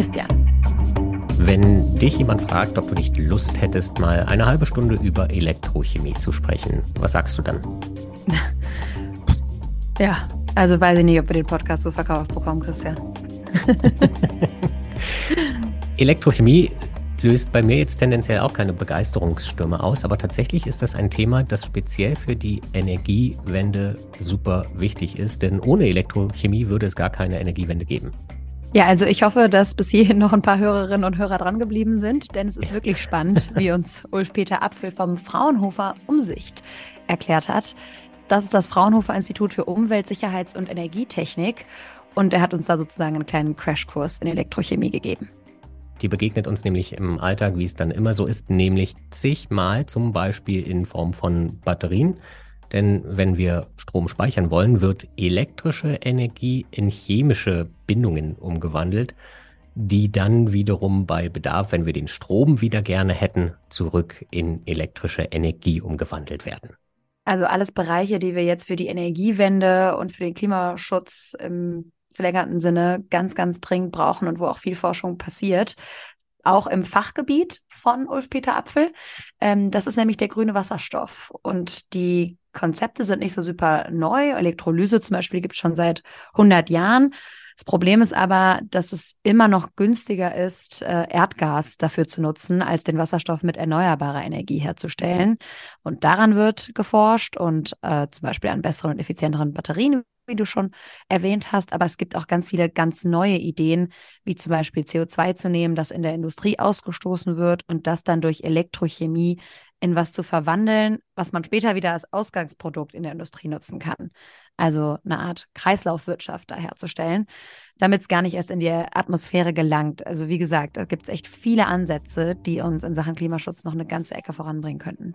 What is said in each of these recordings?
Christian. Wenn dich jemand fragt, ob du nicht Lust hättest, mal eine halbe Stunde über Elektrochemie zu sprechen, was sagst du dann? ja, also weiß ich nicht, ob wir den Podcast so verkauft bekommen, Christian. Elektrochemie löst bei mir jetzt tendenziell auch keine Begeisterungsstürme aus, aber tatsächlich ist das ein Thema, das speziell für die Energiewende super wichtig ist, denn ohne Elektrochemie würde es gar keine Energiewende geben. Ja, also ich hoffe, dass bis hierhin noch ein paar Hörerinnen und Hörer dran geblieben sind, denn es ist wirklich spannend, wie uns Ulf-Peter Apfel vom Fraunhofer Umsicht erklärt hat. Das ist das Fraunhofer Institut für Umwelt, Sicherheits- und Energietechnik und er hat uns da sozusagen einen kleinen Crashkurs in Elektrochemie gegeben. Die begegnet uns nämlich im Alltag, wie es dann immer so ist, nämlich zigmal, zum Beispiel in Form von Batterien. Denn wenn wir Strom speichern wollen, wird elektrische Energie in chemische Bindungen umgewandelt, die dann wiederum bei Bedarf, wenn wir den Strom wieder gerne hätten, zurück in elektrische Energie umgewandelt werden. Also alles Bereiche, die wir jetzt für die Energiewende und für den Klimaschutz im verlängerten Sinne ganz, ganz dringend brauchen und wo auch viel Forschung passiert. Auch im Fachgebiet von Ulf-Peter Apfel. Ähm, das ist nämlich der grüne Wasserstoff. Und die Konzepte sind nicht so super neu. Elektrolyse zum Beispiel gibt es schon seit 100 Jahren. Das Problem ist aber, dass es immer noch günstiger ist, äh, Erdgas dafür zu nutzen, als den Wasserstoff mit erneuerbarer Energie herzustellen. Und daran wird geforscht und äh, zum Beispiel an besseren und effizienteren Batterien, wie du schon erwähnt hast. Aber es gibt auch ganz viele ganz neue Ideen, wie zum Beispiel CO2 zu nehmen, das in der Industrie ausgestoßen wird und das dann durch Elektrochemie in was zu verwandeln, was man später wieder als Ausgangsprodukt in der Industrie nutzen kann. Also eine Art Kreislaufwirtschaft da herzustellen, damit es gar nicht erst in die Atmosphäre gelangt. Also wie gesagt, da gibt es echt viele Ansätze, die uns in Sachen Klimaschutz noch eine ganze Ecke voranbringen könnten.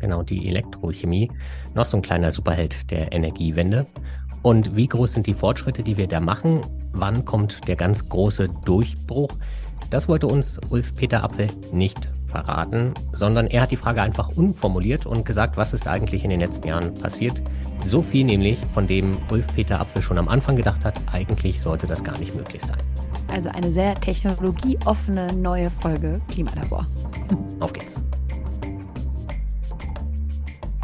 Genau, die Elektrochemie, noch so ein kleiner Superheld der Energiewende. Und wie groß sind die Fortschritte, die wir da machen? Wann kommt der ganz große Durchbruch? Das wollte uns Ulf-Peter Apfel nicht verraten, sondern er hat die Frage einfach unformuliert und gesagt, was ist eigentlich in den letzten Jahren passiert. So viel nämlich, von dem Ulf-Peter Apfel schon am Anfang gedacht hat, eigentlich sollte das gar nicht möglich sein. Also eine sehr technologieoffene neue Folge Klimalabor. Auf geht's.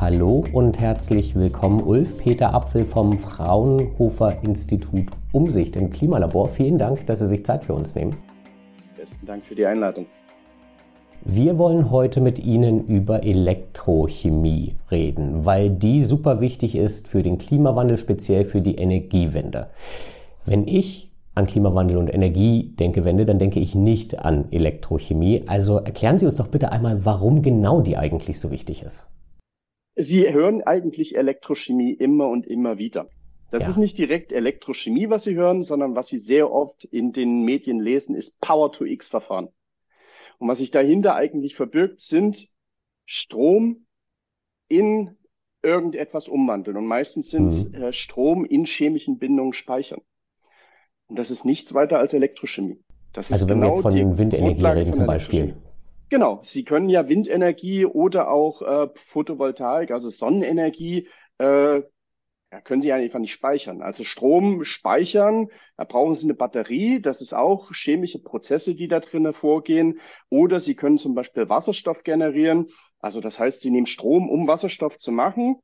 Hallo und herzlich willkommen, Ulf-Peter Apfel vom Fraunhofer Institut Umsicht im Klimalabor. Vielen Dank, dass Sie sich Zeit für uns nehmen. Besten Dank für die Einladung. Wir wollen heute mit Ihnen über Elektrochemie reden, weil die super wichtig ist für den Klimawandel, speziell für die Energiewende. Wenn ich an Klimawandel und Energiedenkewende, dann denke ich nicht an Elektrochemie. Also erklären Sie uns doch bitte einmal, warum genau die eigentlich so wichtig ist. Sie hören eigentlich Elektrochemie immer und immer wieder. Das ja. ist nicht direkt Elektrochemie, was Sie hören, sondern was Sie sehr oft in den Medien lesen, ist Power-to-X-Verfahren. Und was sich dahinter eigentlich verbirgt, sind Strom in irgendetwas umwandeln. Und meistens sind es mhm. äh, Strom in chemischen Bindungen speichern. Und das ist nichts weiter als Elektrochemie. Das also wenn genau wir jetzt von Windenergie reden zum Beispiel. Genau, Sie können ja Windenergie oder auch äh, Photovoltaik, also Sonnenenergie, äh, ja, können Sie einfach nicht speichern. Also Strom speichern, da brauchen Sie eine Batterie, das ist auch chemische Prozesse, die da drinnen vorgehen. Oder Sie können zum Beispiel Wasserstoff generieren. Also das heißt, Sie nehmen Strom, um Wasserstoff zu machen.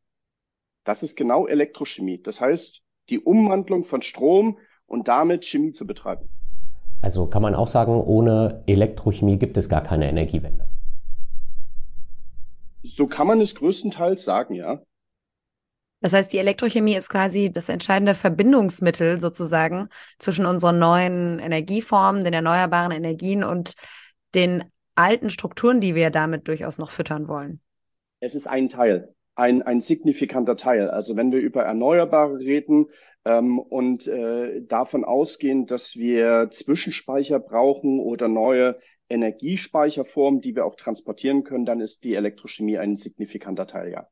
Das ist genau Elektrochemie. Das heißt, die Umwandlung von Strom und damit Chemie zu betreiben. Also kann man auch sagen, ohne Elektrochemie gibt es gar keine Energiewende. So kann man es größtenteils sagen, ja. Das heißt, die Elektrochemie ist quasi das entscheidende Verbindungsmittel sozusagen zwischen unseren neuen Energieformen, den erneuerbaren Energien und den alten Strukturen, die wir damit durchaus noch füttern wollen. Es ist ein Teil, ein, ein signifikanter Teil. Also wenn wir über Erneuerbare reden und äh, davon ausgehen, dass wir Zwischenspeicher brauchen oder neue Energiespeicherformen, die wir auch transportieren können, dann ist die Elektrochemie ein signifikanter Teil, ja.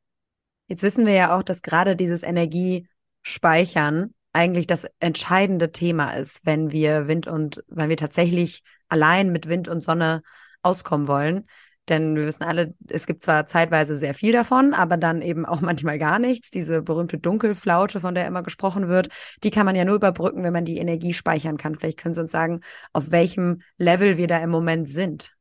Jetzt wissen wir ja auch, dass gerade dieses Energiespeichern eigentlich das entscheidende Thema ist, wenn wir Wind und, wenn wir tatsächlich allein mit Wind und Sonne auskommen wollen. Denn wir wissen alle, es gibt zwar zeitweise sehr viel davon, aber dann eben auch manchmal gar nichts. Diese berühmte Dunkelflaute, von der immer gesprochen wird, die kann man ja nur überbrücken, wenn man die Energie speichern kann. Vielleicht können Sie uns sagen, auf welchem Level wir da im Moment sind.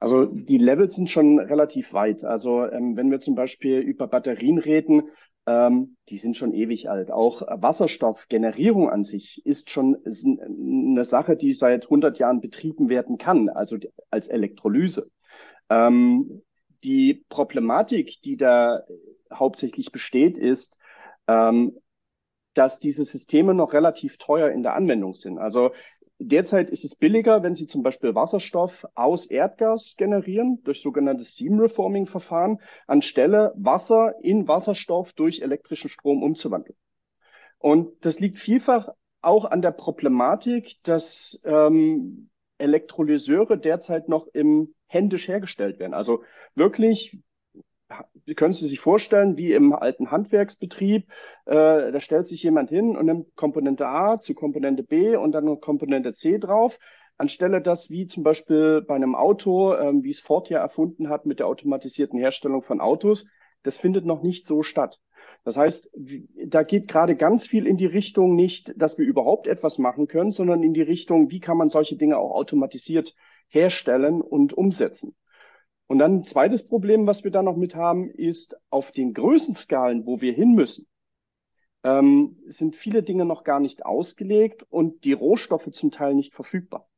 Also die Levels sind schon relativ weit. Also ähm, wenn wir zum Beispiel über Batterien reden, ähm, die sind schon ewig alt. Auch Wasserstoffgenerierung an sich ist schon ist eine Sache, die seit 100 Jahren betrieben werden kann, also als Elektrolyse. Ähm, die Problematik, die da hauptsächlich besteht, ist, ähm, dass diese Systeme noch relativ teuer in der Anwendung sind. Also Derzeit ist es billiger, wenn Sie zum Beispiel Wasserstoff aus Erdgas generieren, durch sogenannte Steam Reforming Verfahren, anstelle Wasser in Wasserstoff durch elektrischen Strom umzuwandeln. Und das liegt vielfach auch an der Problematik, dass ähm, Elektrolyseure derzeit noch im händisch hergestellt werden. Also wirklich können Sie sich vorstellen, wie im alten Handwerksbetrieb, äh, da stellt sich jemand hin und nimmt Komponente A zu Komponente B und dann Komponente C drauf, anstelle das wie zum Beispiel bei einem Auto, ähm, wie es Ford ja erfunden hat mit der automatisierten Herstellung von Autos, das findet noch nicht so statt. Das heißt, da geht gerade ganz viel in die Richtung nicht, dass wir überhaupt etwas machen können, sondern in die Richtung, wie kann man solche Dinge auch automatisiert herstellen und umsetzen. Und dann ein zweites Problem, was wir da noch mit haben, ist auf den Größenskalen, wo wir hin müssen, ähm, sind viele Dinge noch gar nicht ausgelegt und die Rohstoffe zum Teil nicht verfügbar.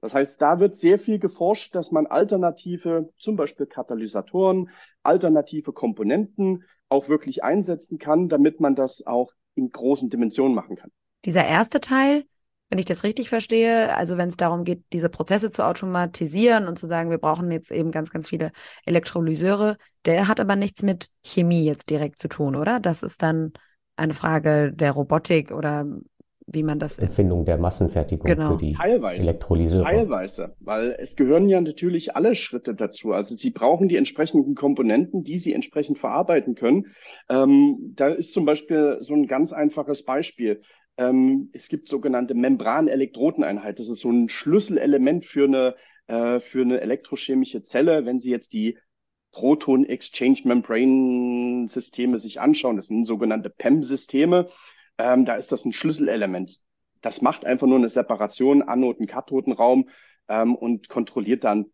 Das heißt, da wird sehr viel geforscht, dass man alternative, zum Beispiel Katalysatoren, alternative Komponenten auch wirklich einsetzen kann, damit man das auch in großen Dimensionen machen kann. Dieser erste Teil, wenn ich das richtig verstehe, also wenn es darum geht, diese Prozesse zu automatisieren und zu sagen, wir brauchen jetzt eben ganz, ganz viele Elektrolyseure, der hat aber nichts mit Chemie jetzt direkt zu tun, oder? Das ist dann eine Frage der Robotik oder wie man das. Erfindung der Massenfertigung genau. für die Teilweise. Elektrolyseure. Teilweise, weil es gehören ja natürlich alle Schritte dazu. Also Sie brauchen die entsprechenden Komponenten, die Sie entsprechend verarbeiten können. Ähm, da ist zum Beispiel so ein ganz einfaches Beispiel. Ähm, es gibt sogenannte Membranelektrodeneinheit. Das ist so ein Schlüsselelement für eine, äh, für eine elektrochemische Zelle. Wenn Sie jetzt die Proton Exchange Membrane Systeme sich anschauen, das sind sogenannte PEM-Systeme, ähm, da ist das ein Schlüsselelement. Das macht einfach nur eine Separation Anoden-Kathodenraum ähm, und kontrolliert dann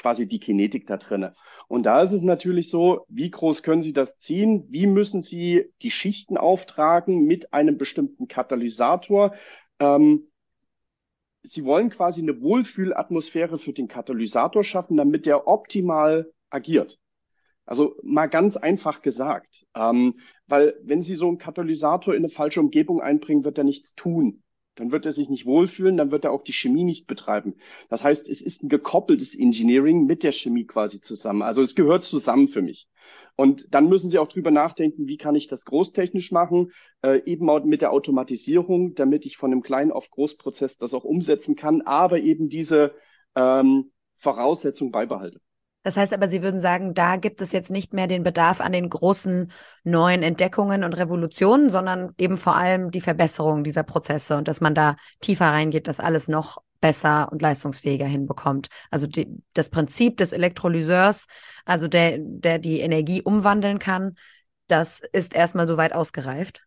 quasi die Kinetik da drinne. Und da ist es natürlich so, wie groß können Sie das ziehen? Wie müssen Sie die Schichten auftragen mit einem bestimmten Katalysator? Ähm, Sie wollen quasi eine Wohlfühlatmosphäre für den Katalysator schaffen, damit der optimal agiert. Also mal ganz einfach gesagt, ähm, weil wenn Sie so einen Katalysator in eine falsche Umgebung einbringen, wird er nichts tun dann wird er sich nicht wohlfühlen, dann wird er auch die Chemie nicht betreiben. Das heißt, es ist ein gekoppeltes Engineering mit der Chemie quasi zusammen. Also es gehört zusammen für mich. Und dann müssen Sie auch drüber nachdenken, wie kann ich das großtechnisch machen, äh, eben mit der Automatisierung, damit ich von einem kleinen auf Großprozess das auch umsetzen kann, aber eben diese ähm, Voraussetzung beibehalte. Das heißt aber, Sie würden sagen, da gibt es jetzt nicht mehr den Bedarf an den großen neuen Entdeckungen und Revolutionen, sondern eben vor allem die Verbesserung dieser Prozesse und dass man da tiefer reingeht, dass alles noch besser und leistungsfähiger hinbekommt. Also die, das Prinzip des Elektrolyseurs, also der, der die Energie umwandeln kann, das ist erstmal so weit ausgereift.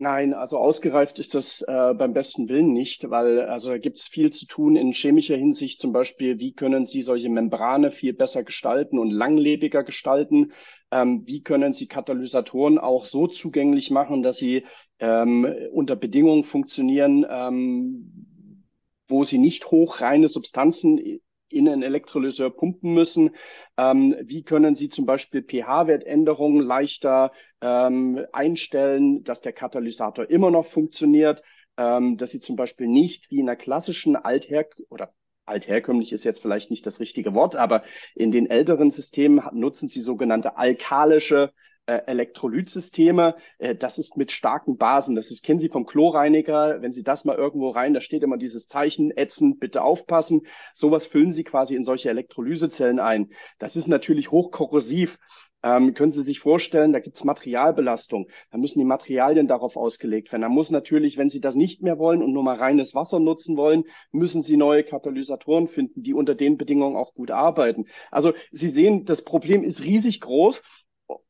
Nein, also ausgereift ist das äh, beim besten Willen nicht, weil also da gibt es viel zu tun in chemischer Hinsicht, zum Beispiel, wie können Sie solche Membrane viel besser gestalten und langlebiger gestalten? Ähm, wie können Sie Katalysatoren auch so zugänglich machen, dass sie ähm, unter Bedingungen funktionieren, ähm, wo sie nicht hochreine Substanzen in einen Elektrolyseur pumpen müssen. Ähm, wie können Sie zum Beispiel pH-Wertänderungen leichter ähm, einstellen, dass der Katalysator immer noch funktioniert, ähm, dass Sie zum Beispiel nicht wie in einer klassischen Alther oder altherkömmlich ist jetzt vielleicht nicht das richtige Wort, aber in den älteren Systemen nutzen Sie sogenannte alkalische äh, Elektrolytsysteme. Äh, das ist mit starken Basen. Das ist, kennen Sie vom Chlorreiniger. Wenn Sie das mal irgendwo rein, da steht immer dieses Zeichen, ätzend, bitte aufpassen. Sowas füllen Sie quasi in solche Elektrolysezellen ein. Das ist natürlich hochkorrosiv. ähm, können Sie sich vorstellen, da gibt es Materialbelastung. Da müssen die Materialien darauf ausgelegt werden. Da muss natürlich, wenn Sie das nicht mehr wollen und nur mal reines Wasser nutzen wollen, müssen Sie neue Katalysatoren finden, die unter den Bedingungen auch gut arbeiten. Also Sie sehen, das Problem ist riesig groß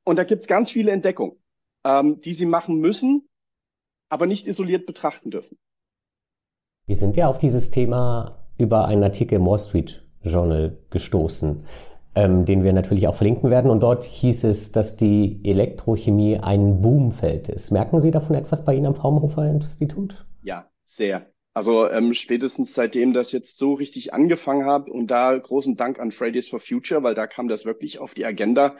und da gibt es ganz viele Entdeckungen, ähm, die Sie machen müssen, aber nicht isoliert betrachten dürfen. Wir sind ja auf dieses Thema über einen Artikel im Wall Street Journal gestoßen ähm, den wir natürlich auch verlinken werden. Und dort hieß es, dass die Elektrochemie ein Boomfeld ist. Merken Sie davon etwas bei Ihnen am Fraunhofer Institut? Ja, sehr. Also ähm, spätestens seitdem das jetzt so richtig angefangen hat und da großen Dank an Fridays for Future, weil da kam das wirklich auf die Agenda,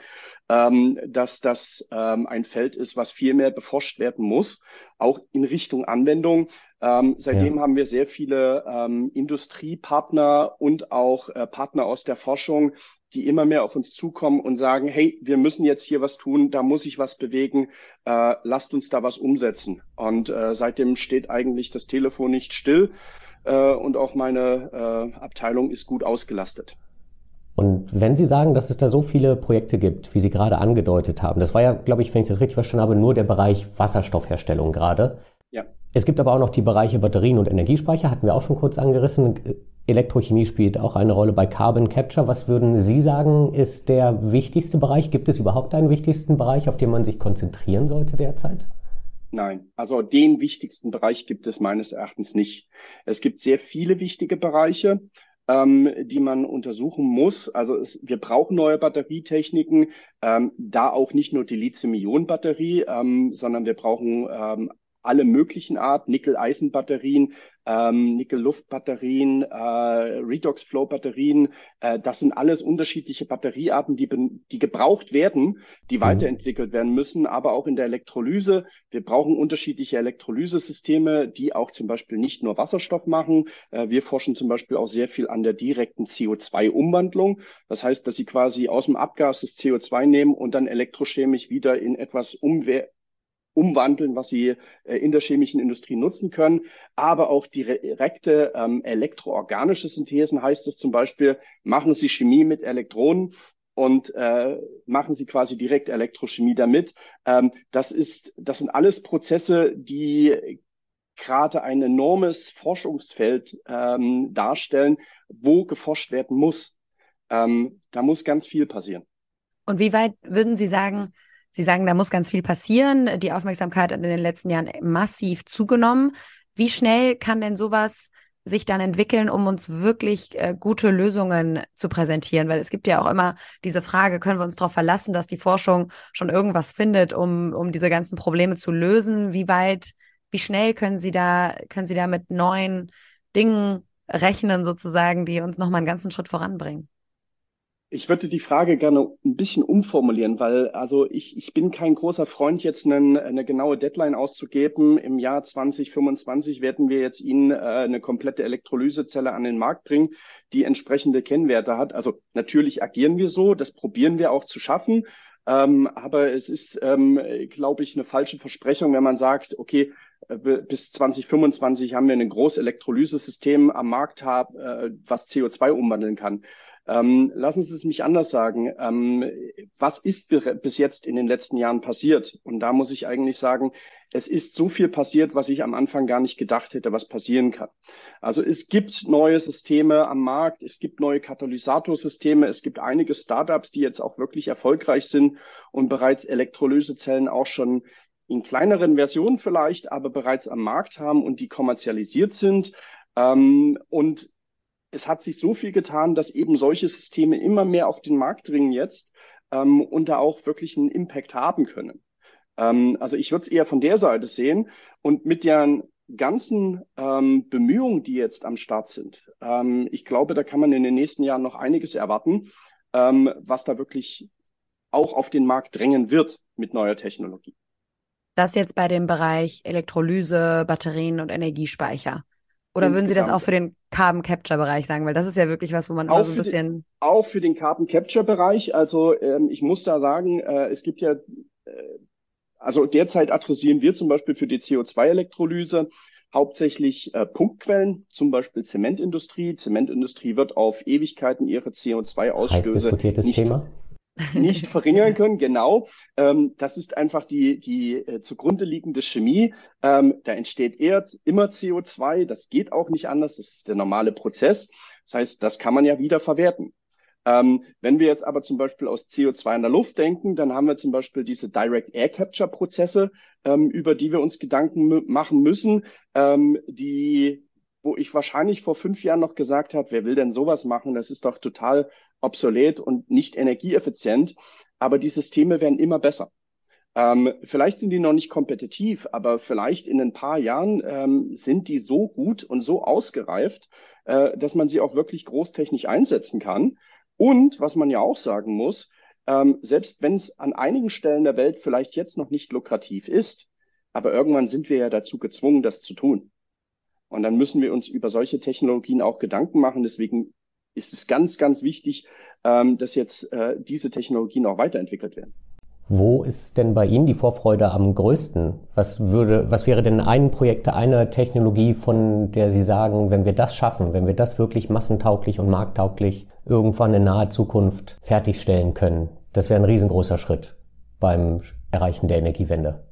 ähm, dass das ähm, ein Feld ist, was viel mehr beforscht werden muss, auch in Richtung Anwendung. Ähm, seitdem ja. haben wir sehr viele ähm, Industriepartner und auch äh, Partner aus der Forschung, die immer mehr auf uns zukommen und sagen, hey, wir müssen jetzt hier was tun, da muss ich was bewegen, äh, lasst uns da was umsetzen. Und äh, seitdem steht eigentlich das Telefon nicht still äh, und auch meine äh, Abteilung ist gut ausgelastet. Und wenn Sie sagen, dass es da so viele Projekte gibt, wie Sie gerade angedeutet haben, das war ja, glaube ich, wenn ich das richtig verstanden habe, nur der Bereich Wasserstoffherstellung gerade. Ja. Es gibt aber auch noch die Bereiche Batterien und Energiespeicher, hatten wir auch schon kurz angerissen. Elektrochemie spielt auch eine Rolle bei Carbon Capture. Was würden Sie sagen, ist der wichtigste Bereich? Gibt es überhaupt einen wichtigsten Bereich, auf den man sich konzentrieren sollte derzeit? Nein, also den wichtigsten Bereich gibt es meines Erachtens nicht. Es gibt sehr viele wichtige Bereiche, ähm, die man untersuchen muss. Also es, wir brauchen neue Batterietechniken, ähm, da auch nicht nur die Lithium-Ionen-Batterie, ähm, sondern wir brauchen ähm, alle möglichen Art, Nickel-Eisen-Batterien, ähm, Nickel-Luft-Batterien, äh, Redox-Flow-Batterien. Äh, das sind alles unterschiedliche Batteriearten, die, die gebraucht werden, die mhm. weiterentwickelt werden müssen, aber auch in der Elektrolyse. Wir brauchen unterschiedliche Elektrolysesysteme, die auch zum Beispiel nicht nur Wasserstoff machen. Äh, wir forschen zum Beispiel auch sehr viel an der direkten CO2-Umwandlung. Das heißt, dass sie quasi aus dem Abgas das CO2 nehmen und dann elektrochemisch wieder in etwas umwer umwandeln, was sie äh, in der chemischen Industrie nutzen können. Aber auch direkte ähm, elektroorganische Synthesen heißt es zum Beispiel, machen Sie Chemie mit Elektronen und äh, machen Sie quasi direkt Elektrochemie damit. Ähm, das ist, das sind alles Prozesse, die gerade ein enormes Forschungsfeld ähm, darstellen, wo geforscht werden muss. Ähm, da muss ganz viel passieren. Und wie weit würden Sie sagen, Sie sagen, da muss ganz viel passieren. Die Aufmerksamkeit hat in den letzten Jahren massiv zugenommen. Wie schnell kann denn sowas sich dann entwickeln, um uns wirklich äh, gute Lösungen zu präsentieren? Weil es gibt ja auch immer diese Frage, können wir uns darauf verlassen, dass die Forschung schon irgendwas findet, um, um diese ganzen Probleme zu lösen? Wie weit, wie schnell können Sie da, können Sie da mit neuen Dingen rechnen, sozusagen, die uns nochmal einen ganzen Schritt voranbringen? Ich würde die Frage gerne ein bisschen umformulieren, weil also ich, ich bin kein großer Freund, jetzt einen, eine genaue Deadline auszugeben. Im Jahr 2025 werden wir jetzt Ihnen äh, eine komplette Elektrolysezelle an den Markt bringen, die entsprechende Kennwerte hat. Also natürlich agieren wir so, das probieren wir auch zu schaffen. Ähm, aber es ist, ähm, glaube ich, eine falsche Versprechung, wenn man sagt, okay, äh, bis 2025 haben wir ein großes Elektrolysesystem am Markt, hab, äh, was CO2 umwandeln kann. Ähm, lassen Sie es mich anders sagen. Ähm, was ist bis jetzt in den letzten Jahren passiert? Und da muss ich eigentlich sagen, es ist so viel passiert, was ich am Anfang gar nicht gedacht hätte, was passieren kann. Also es gibt neue Systeme am Markt, es gibt neue Katalysatorsysteme, es gibt einige Startups, die jetzt auch wirklich erfolgreich sind und bereits Elektrolysezellen auch schon in kleineren Versionen vielleicht, aber bereits am Markt haben und die kommerzialisiert sind. Ähm, und es hat sich so viel getan, dass eben solche Systeme immer mehr auf den Markt dringen jetzt ähm, und da auch wirklich einen Impact haben können. Ähm, also ich würde es eher von der Seite sehen und mit den ganzen ähm, Bemühungen, die jetzt am Start sind. Ähm, ich glaube, da kann man in den nächsten Jahren noch einiges erwarten, ähm, was da wirklich auch auf den Markt drängen wird mit neuer Technologie. Das jetzt bei dem Bereich Elektrolyse, Batterien und Energiespeicher. Oder würden Sie das auch für den Carbon Capture Bereich sagen? Weil das ist ja wirklich was, wo man immer so ein bisschen. Den, auch für den Carbon Capture Bereich. Also ähm, ich muss da sagen, äh, es gibt ja, äh, also derzeit adressieren wir zum Beispiel für die CO2-Elektrolyse hauptsächlich äh, Punktquellen, zum Beispiel Zementindustrie. Zementindustrie wird auf Ewigkeiten ihre CO2-Ausstöße. Heiß diskutiertes nicht, Thema. Nicht verringern können, genau. Ähm, das ist einfach die, die äh, zugrunde liegende Chemie. Ähm, da entsteht eher immer CO2, das geht auch nicht anders, das ist der normale Prozess. Das heißt, das kann man ja wieder verwerten. Ähm, wenn wir jetzt aber zum Beispiel aus CO2 in der Luft denken, dann haben wir zum Beispiel diese Direct Air Capture Prozesse, ähm, über die wir uns Gedanken machen müssen, ähm, die wo ich wahrscheinlich vor fünf Jahren noch gesagt habe, wer will denn sowas machen? Das ist doch total obsolet und nicht energieeffizient. Aber die Systeme werden immer besser. Ähm, vielleicht sind die noch nicht kompetitiv, aber vielleicht in ein paar Jahren ähm, sind die so gut und so ausgereift, äh, dass man sie auch wirklich großtechnisch einsetzen kann. Und was man ja auch sagen muss, ähm, selbst wenn es an einigen Stellen der Welt vielleicht jetzt noch nicht lukrativ ist, aber irgendwann sind wir ja dazu gezwungen, das zu tun. Und dann müssen wir uns über solche Technologien auch Gedanken machen. Deswegen ist es ganz, ganz wichtig, ähm, dass jetzt äh, diese Technologien auch weiterentwickelt werden. Wo ist denn bei Ihnen die Vorfreude am größten? Was würde, was wäre denn ein Projekt, eine Technologie, von der Sie sagen, wenn wir das schaffen, wenn wir das wirklich massentauglich und markttauglich irgendwann in naher Zukunft fertigstellen können, das wäre ein riesengroßer Schritt beim Erreichen der Energiewende?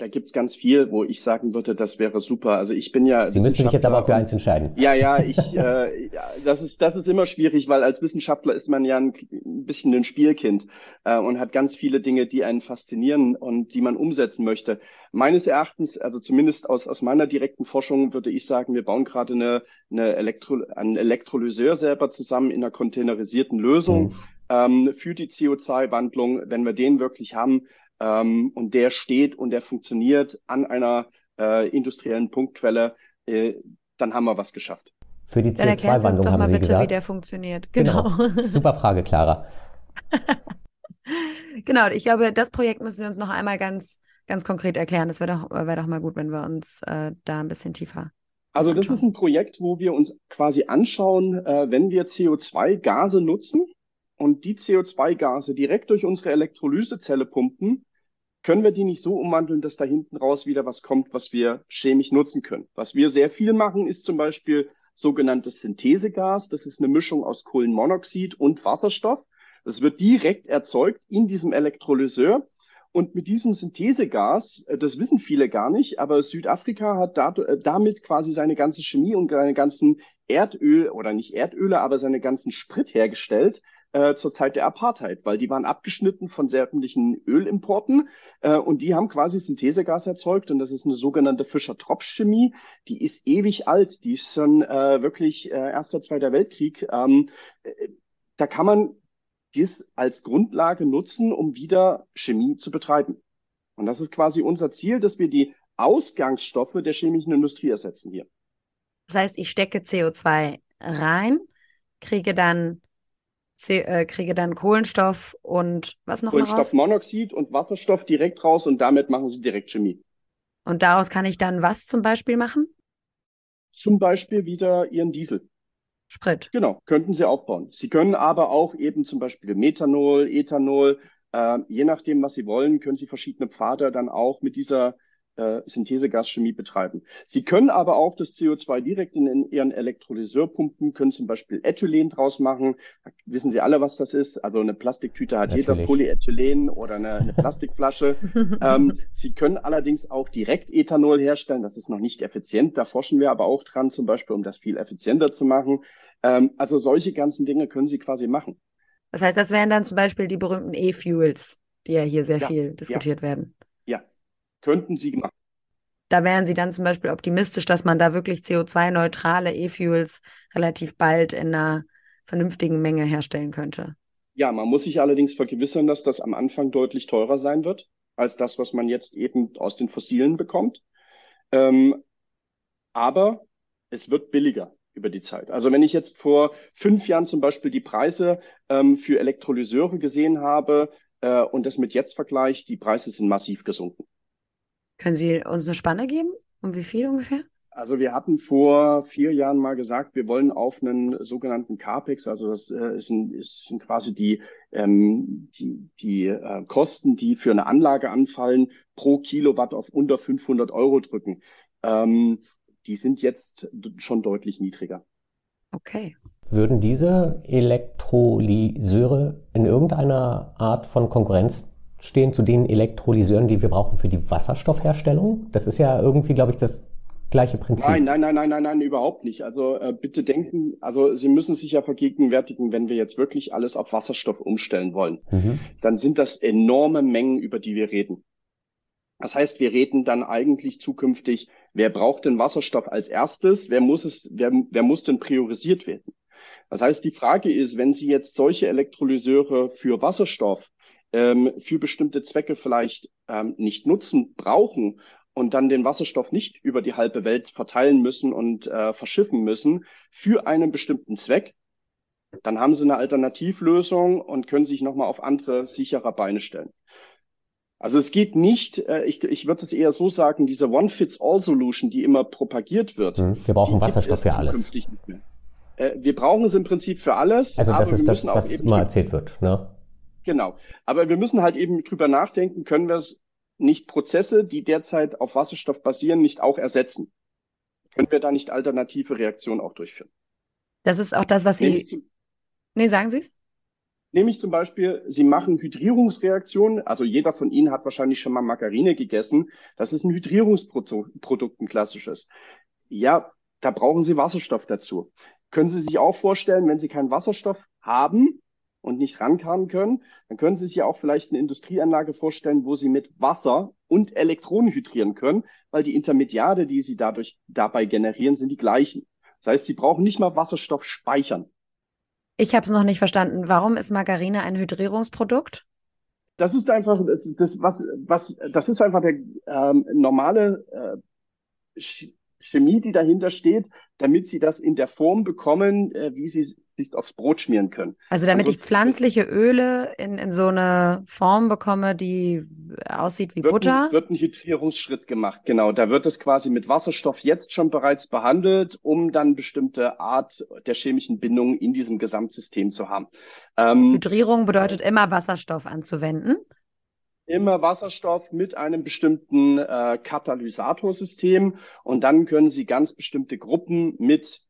Da gibt's ganz viel, wo ich sagen würde, das wäre super. Also ich bin ja. Sie müssen sich jetzt aber für eins entscheiden. Ja, ja, ich, äh, ja, das ist das ist immer schwierig, weil als Wissenschaftler ist man ja ein, ein bisschen ein Spielkind äh, und hat ganz viele Dinge, die einen faszinieren und die man umsetzen möchte. Meines Erachtens, also zumindest aus aus meiner direkten Forschung, würde ich sagen, wir bauen gerade eine, eine Elektro, einen Elektrolyseur selber zusammen in einer containerisierten Lösung. Mhm. Ähm, für die CO2-Wandlung, wenn wir den wirklich haben, ähm, und der steht und der funktioniert an einer äh, industriellen Punktquelle, äh, dann haben wir was geschafft. Für die CO2-Wandlung haben mal Sie bitte, gesagt. wie der funktioniert. Genau. genau. Super Frage, Clara. genau, ich glaube, das Projekt müssen Sie uns noch einmal ganz, ganz konkret erklären. Das wäre doch, wär doch mal gut, wenn wir uns äh, da ein bisschen tiefer. Also das ist ein Projekt, wo wir uns quasi anschauen, äh, wenn wir CO2-Gase nutzen und die CO2-Gase direkt durch unsere Elektrolysezelle pumpen, können wir die nicht so umwandeln, dass da hinten raus wieder was kommt, was wir chemisch nutzen können. Was wir sehr viel machen, ist zum Beispiel sogenanntes Synthesegas. Das ist eine Mischung aus Kohlenmonoxid und Wasserstoff. Das wird direkt erzeugt in diesem Elektrolyseur. Und mit diesem Synthesegas, äh, das wissen viele gar nicht, aber Südafrika hat äh, damit quasi seine ganze Chemie und seine ganzen Erdöl oder nicht Erdöle, aber seine ganzen Sprit hergestellt, äh, zur Zeit der Apartheid, weil die waren abgeschnitten von sämtlichen Ölimporten äh, und die haben quasi Synthesegas erzeugt und das ist eine sogenannte Fischer-Tropsch-Chemie. Die ist ewig alt, die ist schon äh, wirklich äh, Erster, Zweiter Weltkrieg. Ähm, äh, da kann man dies als Grundlage nutzen, um wieder Chemie zu betreiben. Und das ist quasi unser Ziel, dass wir die Ausgangsstoffe der chemischen Industrie ersetzen hier. Das heißt, ich stecke CO2 rein, kriege dann äh, kriege dann Kohlenstoff und was noch Kohlenstoffmonoxid und Wasserstoff direkt raus und damit machen sie direkt Chemie. Und daraus kann ich dann was zum Beispiel machen? Zum Beispiel wieder ihren Diesel. Sprit. Genau, könnten sie aufbauen. Sie können aber auch eben zum Beispiel Methanol, Ethanol, äh, je nachdem, was sie wollen, können sie verschiedene Pfade dann auch mit dieser äh, Synthesegaschemie betreiben. Sie können aber auch das CO2 direkt in, in, Ihren Elektrolyseur pumpen, können zum Beispiel Ethylen draus machen. Wissen Sie alle, was das ist. Also eine Plastiktüte hat Natürlich. jeder Polyethylen oder eine, eine Plastikflasche. ähm, Sie können allerdings auch direkt Ethanol herstellen. Das ist noch nicht effizient. Da forschen wir aber auch dran, zum Beispiel, um das viel effizienter zu machen. Ähm, also solche ganzen Dinge können Sie quasi machen. Das heißt, das wären dann zum Beispiel die berühmten E-Fuels, die ja hier sehr ja, viel diskutiert ja. werden könnten sie machen. Da wären Sie dann zum Beispiel optimistisch, dass man da wirklich CO2-neutrale E-Fuels relativ bald in einer vernünftigen Menge herstellen könnte. Ja, man muss sich allerdings vergewissern, dass das am Anfang deutlich teurer sein wird als das, was man jetzt eben aus den Fossilen bekommt. Ähm, aber es wird billiger über die Zeit. Also wenn ich jetzt vor fünf Jahren zum Beispiel die Preise ähm, für Elektrolyseure gesehen habe äh, und das mit jetzt vergleicht, die Preise sind massiv gesunken. Können Sie uns eine Spanne geben? Um wie viel ungefähr? Also wir hatten vor vier Jahren mal gesagt, wir wollen auf einen sogenannten CAPEX, also das äh, ist, ein, ist sind quasi die, ähm, die, die äh, Kosten, die für eine Anlage anfallen, pro Kilowatt auf unter 500 Euro drücken. Ähm, die sind jetzt schon deutlich niedriger. Okay. würden diese Elektrolyseure in irgendeiner Art von Konkurrenz stehen zu den Elektrolyseuren, die wir brauchen für die Wasserstoffherstellung? Das ist ja irgendwie, glaube ich, das gleiche Prinzip. Nein, nein, nein, nein, nein, nein, überhaupt nicht. Also äh, bitte denken, also Sie müssen sich ja vergegenwärtigen, wenn wir jetzt wirklich alles auf Wasserstoff umstellen wollen, mhm. dann sind das enorme Mengen, über die wir reden. Das heißt, wir reden dann eigentlich zukünftig, wer braucht den Wasserstoff als erstes, wer muss es, wer, wer muss denn priorisiert werden? Das heißt, die Frage ist, wenn Sie jetzt solche Elektrolyseure für Wasserstoff ähm, für bestimmte Zwecke vielleicht ähm, nicht nutzen, brauchen und dann den Wasserstoff nicht über die halbe Welt verteilen müssen und äh, verschiffen müssen für einen bestimmten Zweck, dann haben Sie eine Alternativlösung und können sich nochmal auf andere sichere Beine stellen. Also es geht nicht, äh, ich, ich würde es eher so sagen, diese One-Fits-All-Solution, die immer propagiert wird. Hm, wir brauchen Wasserstoff für alles. Äh, wir brauchen es im Prinzip für alles. Also das ist das, was immer erzählt wird. Ne? Genau. Aber wir müssen halt eben drüber nachdenken, können wir es nicht Prozesse, die derzeit auf Wasserstoff basieren, nicht auch ersetzen? Können wir da nicht alternative Reaktionen auch durchführen? Das ist auch das, was Sie. Zum, nee, sagen Sie es? Nämlich zum Beispiel, Sie machen Hydrierungsreaktionen. Also jeder von Ihnen hat wahrscheinlich schon mal Margarine gegessen. Das ist ein Hydrierungsprodukt, ein klassisches. Ja, da brauchen Sie Wasserstoff dazu. Können Sie sich auch vorstellen, wenn Sie keinen Wasserstoff haben, und nicht rankarren können, dann können Sie sich ja auch vielleicht eine Industrieanlage vorstellen, wo Sie mit Wasser und Elektronen hydrieren können, weil die Intermediate, die Sie dadurch dabei generieren, sind die gleichen. Das heißt, Sie brauchen nicht mal Wasserstoff speichern. Ich habe es noch nicht verstanden. Warum ist Margarine ein Hydrierungsprodukt? Das ist einfach das, das was was das ist einfach der ähm, normale äh, Chemie, die dahinter steht, damit Sie das in der Form bekommen, äh, wie Sie sich aufs Brot schmieren können. Also damit also, ich pflanzliche Öle in, in so eine Form bekomme, die aussieht wie wird Butter? Ein, wird ein Hydrierungsschritt gemacht, genau. Da wird es quasi mit Wasserstoff jetzt schon bereits behandelt, um dann bestimmte Art der chemischen Bindung in diesem Gesamtsystem zu haben. Ähm, Hydrierung bedeutet immer Wasserstoff anzuwenden? Immer Wasserstoff mit einem bestimmten äh, Katalysatorsystem. Und dann können Sie ganz bestimmte Gruppen mit,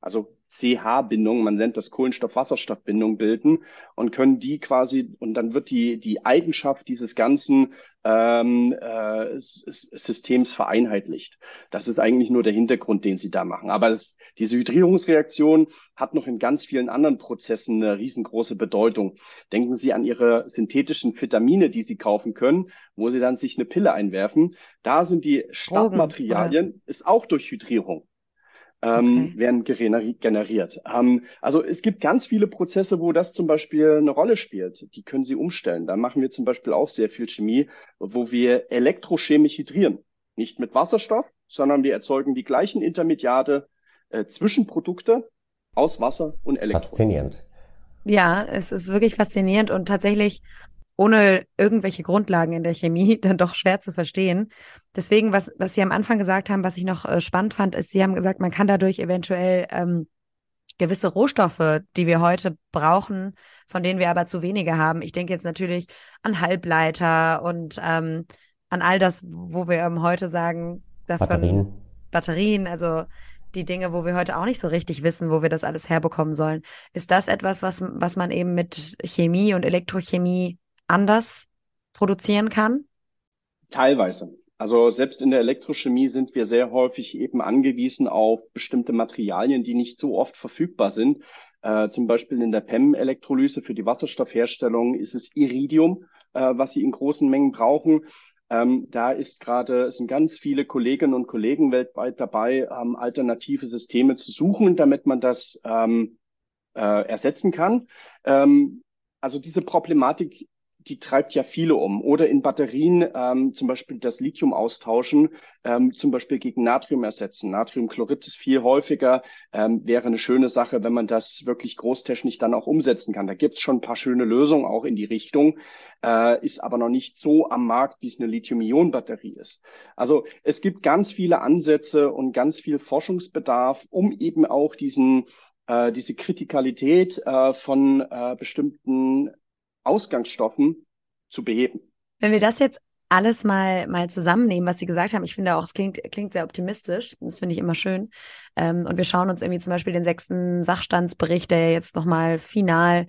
also CH-Bindung, man nennt das Kohlenstoff-Wasserstoff-Bindung bilden und können die quasi, und dann wird die, die Eigenschaft dieses ganzen ähm, äh, Systems vereinheitlicht. Das ist eigentlich nur der Hintergrund, den sie da machen. Aber das, diese Hydrierungsreaktion hat noch in ganz vielen anderen Prozessen eine riesengroße Bedeutung. Denken Sie an Ihre synthetischen Vitamine, die Sie kaufen können, wo Sie dann sich eine Pille einwerfen. Da sind die Startmaterialien, ist auch durch Hydrierung ähm, okay. werden generiert. Ähm, also es gibt ganz viele Prozesse, wo das zum Beispiel eine Rolle spielt. Die können Sie umstellen. Da machen wir zum Beispiel auch sehr viel Chemie, wo wir elektrochemisch hydrieren. Nicht mit Wasserstoff, sondern wir erzeugen die gleichen Intermediate äh, Zwischenprodukte aus Wasser und Elektron. Faszinierend. Ja, es ist wirklich faszinierend und tatsächlich ohne irgendwelche Grundlagen in der Chemie dann doch schwer zu verstehen. Deswegen, was, was Sie am Anfang gesagt haben, was ich noch äh, spannend fand, ist, Sie haben gesagt, man kann dadurch eventuell ähm, gewisse Rohstoffe, die wir heute brauchen, von denen wir aber zu wenige haben. Ich denke jetzt natürlich an Halbleiter und ähm, an all das, wo wir ähm, heute sagen, davon Batterien. Batterien, also die Dinge, wo wir heute auch nicht so richtig wissen, wo wir das alles herbekommen sollen. Ist das etwas, was, was man eben mit Chemie und Elektrochemie anders produzieren kann? Teilweise. Also selbst in der Elektrochemie sind wir sehr häufig eben angewiesen auf bestimmte Materialien, die nicht so oft verfügbar sind. Äh, zum Beispiel in der PEM-Elektrolyse für die Wasserstoffherstellung ist es Iridium, äh, was sie in großen Mengen brauchen. Ähm, da ist gerade, sind ganz viele Kolleginnen und Kollegen weltweit dabei, ähm, alternative Systeme zu suchen, damit man das ähm, äh, ersetzen kann. Ähm, also diese Problematik die treibt ja viele um. Oder in Batterien ähm, zum Beispiel das Lithium austauschen, ähm, zum Beispiel gegen Natrium ersetzen. Natriumchlorid ist viel häufiger, ähm, wäre eine schöne Sache, wenn man das wirklich großtechnisch dann auch umsetzen kann. Da gibt's schon ein paar schöne Lösungen auch in die Richtung, äh, ist aber noch nicht so am Markt, wie es eine Lithium-Ionen-Batterie ist. Also es gibt ganz viele Ansätze und ganz viel Forschungsbedarf, um eben auch diesen äh, diese Kritikalität äh, von äh, bestimmten Ausgangsstoffen zu beheben. Wenn wir das jetzt alles mal, mal zusammennehmen, was Sie gesagt haben, ich finde auch, es klingt, klingt sehr optimistisch. Das finde ich immer schön. Ähm, und wir schauen uns irgendwie zum Beispiel den sechsten Sachstandsbericht, der jetzt nochmal final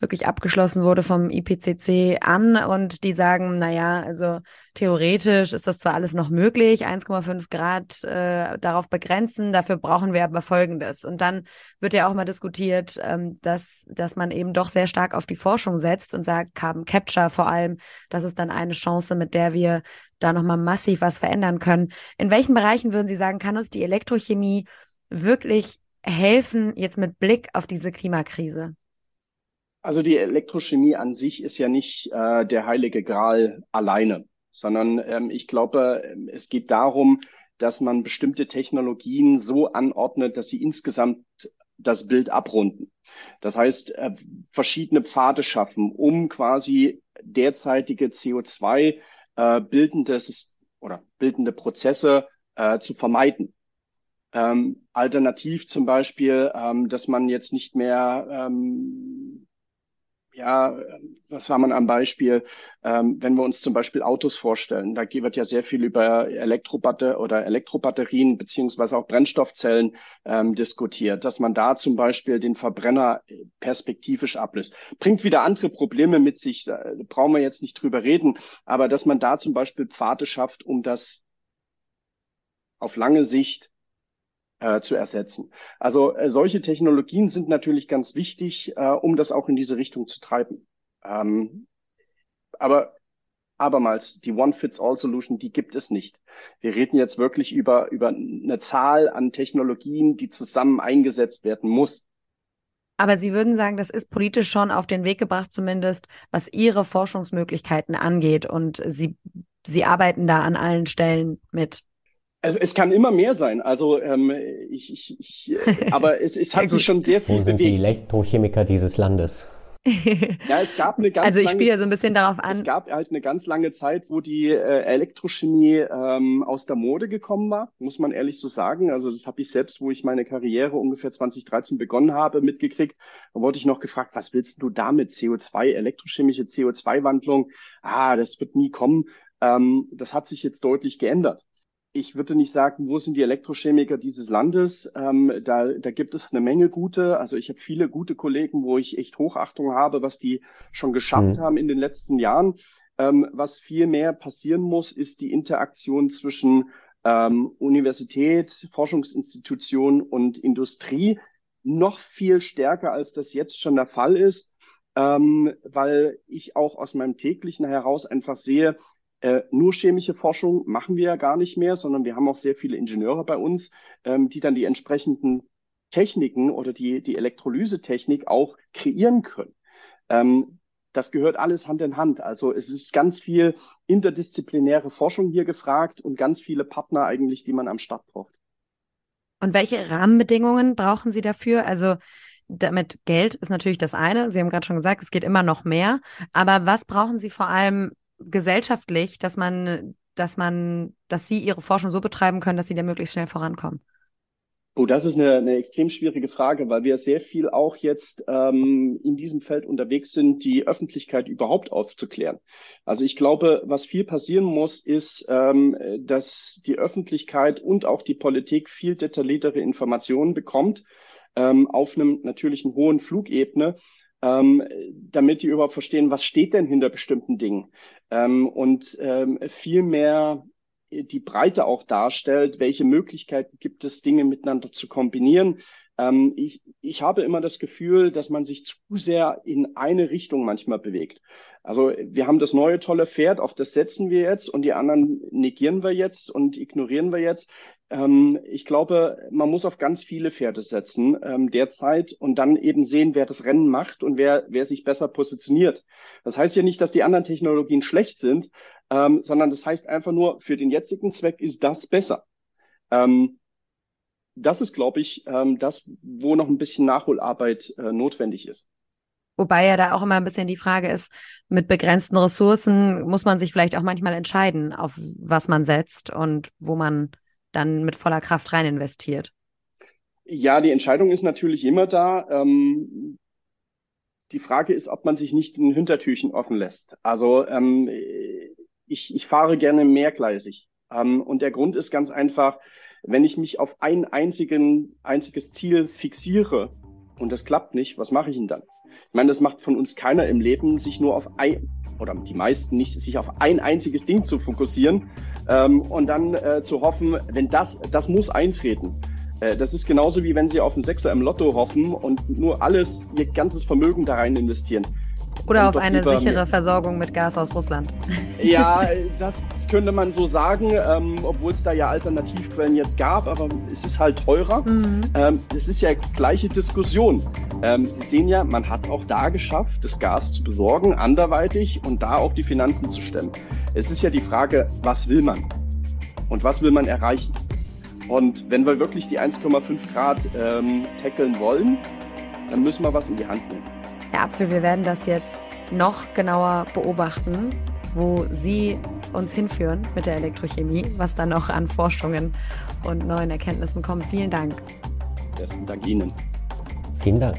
wirklich abgeschlossen wurde vom IPCC an und die sagen, naja, also theoretisch ist das zwar alles noch möglich, 1,5 Grad äh, darauf begrenzen, dafür brauchen wir aber Folgendes. Und dann wird ja auch mal diskutiert, ähm, dass, dass man eben doch sehr stark auf die Forschung setzt und sagt, Carbon Capture vor allem, das ist dann eine Chance, mit der wir da nochmal massiv was verändern können. In welchen Bereichen würden Sie sagen, kann uns die Elektrochemie wirklich helfen, jetzt mit Blick auf diese Klimakrise? Also die Elektrochemie an sich ist ja nicht äh, der heilige Gral alleine, sondern ähm, ich glaube, ähm, es geht darum, dass man bestimmte Technologien so anordnet, dass sie insgesamt das Bild abrunden. Das heißt, äh, verschiedene Pfade schaffen, um quasi derzeitige CO2 äh, bildende oder bildende Prozesse äh, zu vermeiden. Ähm, alternativ zum Beispiel, ähm, dass man jetzt nicht mehr ähm, ja, was war man am Beispiel, ähm, wenn wir uns zum Beispiel Autos vorstellen, da wird ja sehr viel über Elektrobatter oder Elektrobatterien beziehungsweise auch Brennstoffzellen ähm, diskutiert, dass man da zum Beispiel den Verbrenner perspektivisch ablöst. Bringt wieder andere Probleme mit sich, da brauchen wir jetzt nicht drüber reden, aber dass man da zum Beispiel Pfade schafft, um das auf lange Sicht äh, zu ersetzen. Also äh, solche Technologien sind natürlich ganz wichtig, äh, um das auch in diese Richtung zu treiben. Ähm, aber abermals, die One-Fits-All-Solution, die gibt es nicht. Wir reden jetzt wirklich über, über eine Zahl an Technologien, die zusammen eingesetzt werden muss. Aber Sie würden sagen, das ist politisch schon auf den Weg gebracht, zumindest was Ihre Forschungsmöglichkeiten angeht. Und Sie, Sie arbeiten da an allen Stellen mit. Also es kann immer mehr sein. Also ähm, ich, ich, ich aber es, es hat sich schon sehr viel Wo sind bewegt. die Elektrochemiker dieses Landes? ja, es gab eine ganz Also ich spiele lange, so ein bisschen darauf an. Es gab halt eine ganz lange Zeit, wo die äh, Elektrochemie ähm, aus der Mode gekommen war, muss man ehrlich so sagen. Also das habe ich selbst, wo ich meine Karriere ungefähr 2013 begonnen habe, mitgekriegt. Da wurde ich noch gefragt, was willst du damit? CO2, elektrochemische CO2-Wandlung? Ah, das wird nie kommen. Ähm, das hat sich jetzt deutlich geändert ich würde nicht sagen, wo sind die Elektrochemiker dieses Landes. Ähm, da, da gibt es eine Menge gute. Also ich habe viele gute Kollegen, wo ich echt Hochachtung habe, was die schon geschafft mhm. haben in den letzten Jahren. Ähm, was viel mehr passieren muss, ist die Interaktion zwischen ähm, Universität, Forschungsinstitution und Industrie noch viel stärker, als das jetzt schon der Fall ist. Ähm, weil ich auch aus meinem täglichen heraus einfach sehe, äh, nur chemische Forschung machen wir ja gar nicht mehr, sondern wir haben auch sehr viele Ingenieure bei uns, ähm, die dann die entsprechenden Techniken oder die, die Elektrolysetechnik auch kreieren können. Ähm, das gehört alles Hand in Hand. Also es ist ganz viel interdisziplinäre Forschung hier gefragt und ganz viele Partner eigentlich, die man am Start braucht. Und welche Rahmenbedingungen brauchen Sie dafür? Also damit Geld ist natürlich das eine. Sie haben gerade schon gesagt, es geht immer noch mehr. Aber was brauchen Sie vor allem gesellschaftlich, dass man, dass man, dass sie ihre Forschung so betreiben können, dass sie da möglichst schnell vorankommen? Oh, das ist eine, eine extrem schwierige Frage, weil wir sehr viel auch jetzt ähm, in diesem Feld unterwegs sind, die Öffentlichkeit überhaupt aufzuklären. Also ich glaube, was viel passieren muss, ist, ähm, dass die Öffentlichkeit und auch die Politik viel detailliertere Informationen bekommt ähm, auf einem natürlichen hohen Flugebene, ähm, damit die überhaupt verstehen, was steht denn hinter bestimmten Dingen. Ähm, und ähm, viel mehr die Breite auch darstellt, welche Möglichkeiten gibt es, Dinge miteinander zu kombinieren. Ähm, ich, ich habe immer das Gefühl, dass man sich zu sehr in eine Richtung manchmal bewegt. Also wir haben das neue tolle Pferd, auf das setzen wir jetzt und die anderen negieren wir jetzt und ignorieren wir jetzt. Ähm, ich glaube, man muss auf ganz viele Pferde setzen ähm, derzeit und dann eben sehen, wer das Rennen macht und wer, wer sich besser positioniert. Das heißt ja nicht, dass die anderen Technologien schlecht sind, ähm, sondern das heißt einfach nur, für den jetzigen Zweck ist das besser. Ähm, das ist, glaube ich, ähm, das, wo noch ein bisschen Nachholarbeit äh, notwendig ist. Wobei ja da auch immer ein bisschen die Frage ist, mit begrenzten Ressourcen muss man sich vielleicht auch manchmal entscheiden, auf was man setzt und wo man dann mit voller Kraft rein investiert. Ja, die Entscheidung ist natürlich immer da. Ähm, die Frage ist, ob man sich nicht ein Hintertürchen offen lässt. Also ähm, ich, ich fahre gerne mehrgleisig. Ähm, und der Grund ist ganz einfach, wenn ich mich auf ein einzigen, einziges Ziel fixiere und das klappt nicht, was mache ich denn dann? Ich meine, das macht von uns keiner im Leben, sich nur auf ein, oder die meisten nicht, sich auf ein einziges Ding zu fokussieren ähm, und dann äh, zu hoffen, wenn das, das muss eintreten. Äh, das ist genauso wie wenn Sie auf einen Sechser im Lotto hoffen und nur alles, Ihr ganzes Vermögen da rein investieren. Oder auf eine sichere Versorgung mit Gas aus Russland. Ja, das könnte man so sagen, ähm, obwohl es da ja Alternativquellen jetzt gab, aber es ist halt teurer. Mhm. Ähm, es ist ja gleiche Diskussion. Ähm, Sie sehen ja, man hat es auch da geschafft, das Gas zu besorgen, anderweitig und da auch die Finanzen zu stemmen. Es ist ja die Frage, was will man? Und was will man erreichen? Und wenn wir wirklich die 1,5 Grad ähm, tackeln wollen, dann müssen wir was in die Hand nehmen. Herr Apfel, wir werden das jetzt noch genauer beobachten, wo Sie uns hinführen mit der Elektrochemie, was dann noch an Forschungen und neuen Erkenntnissen kommt. Vielen Dank. Besten Dank Ihnen. Vielen Dank.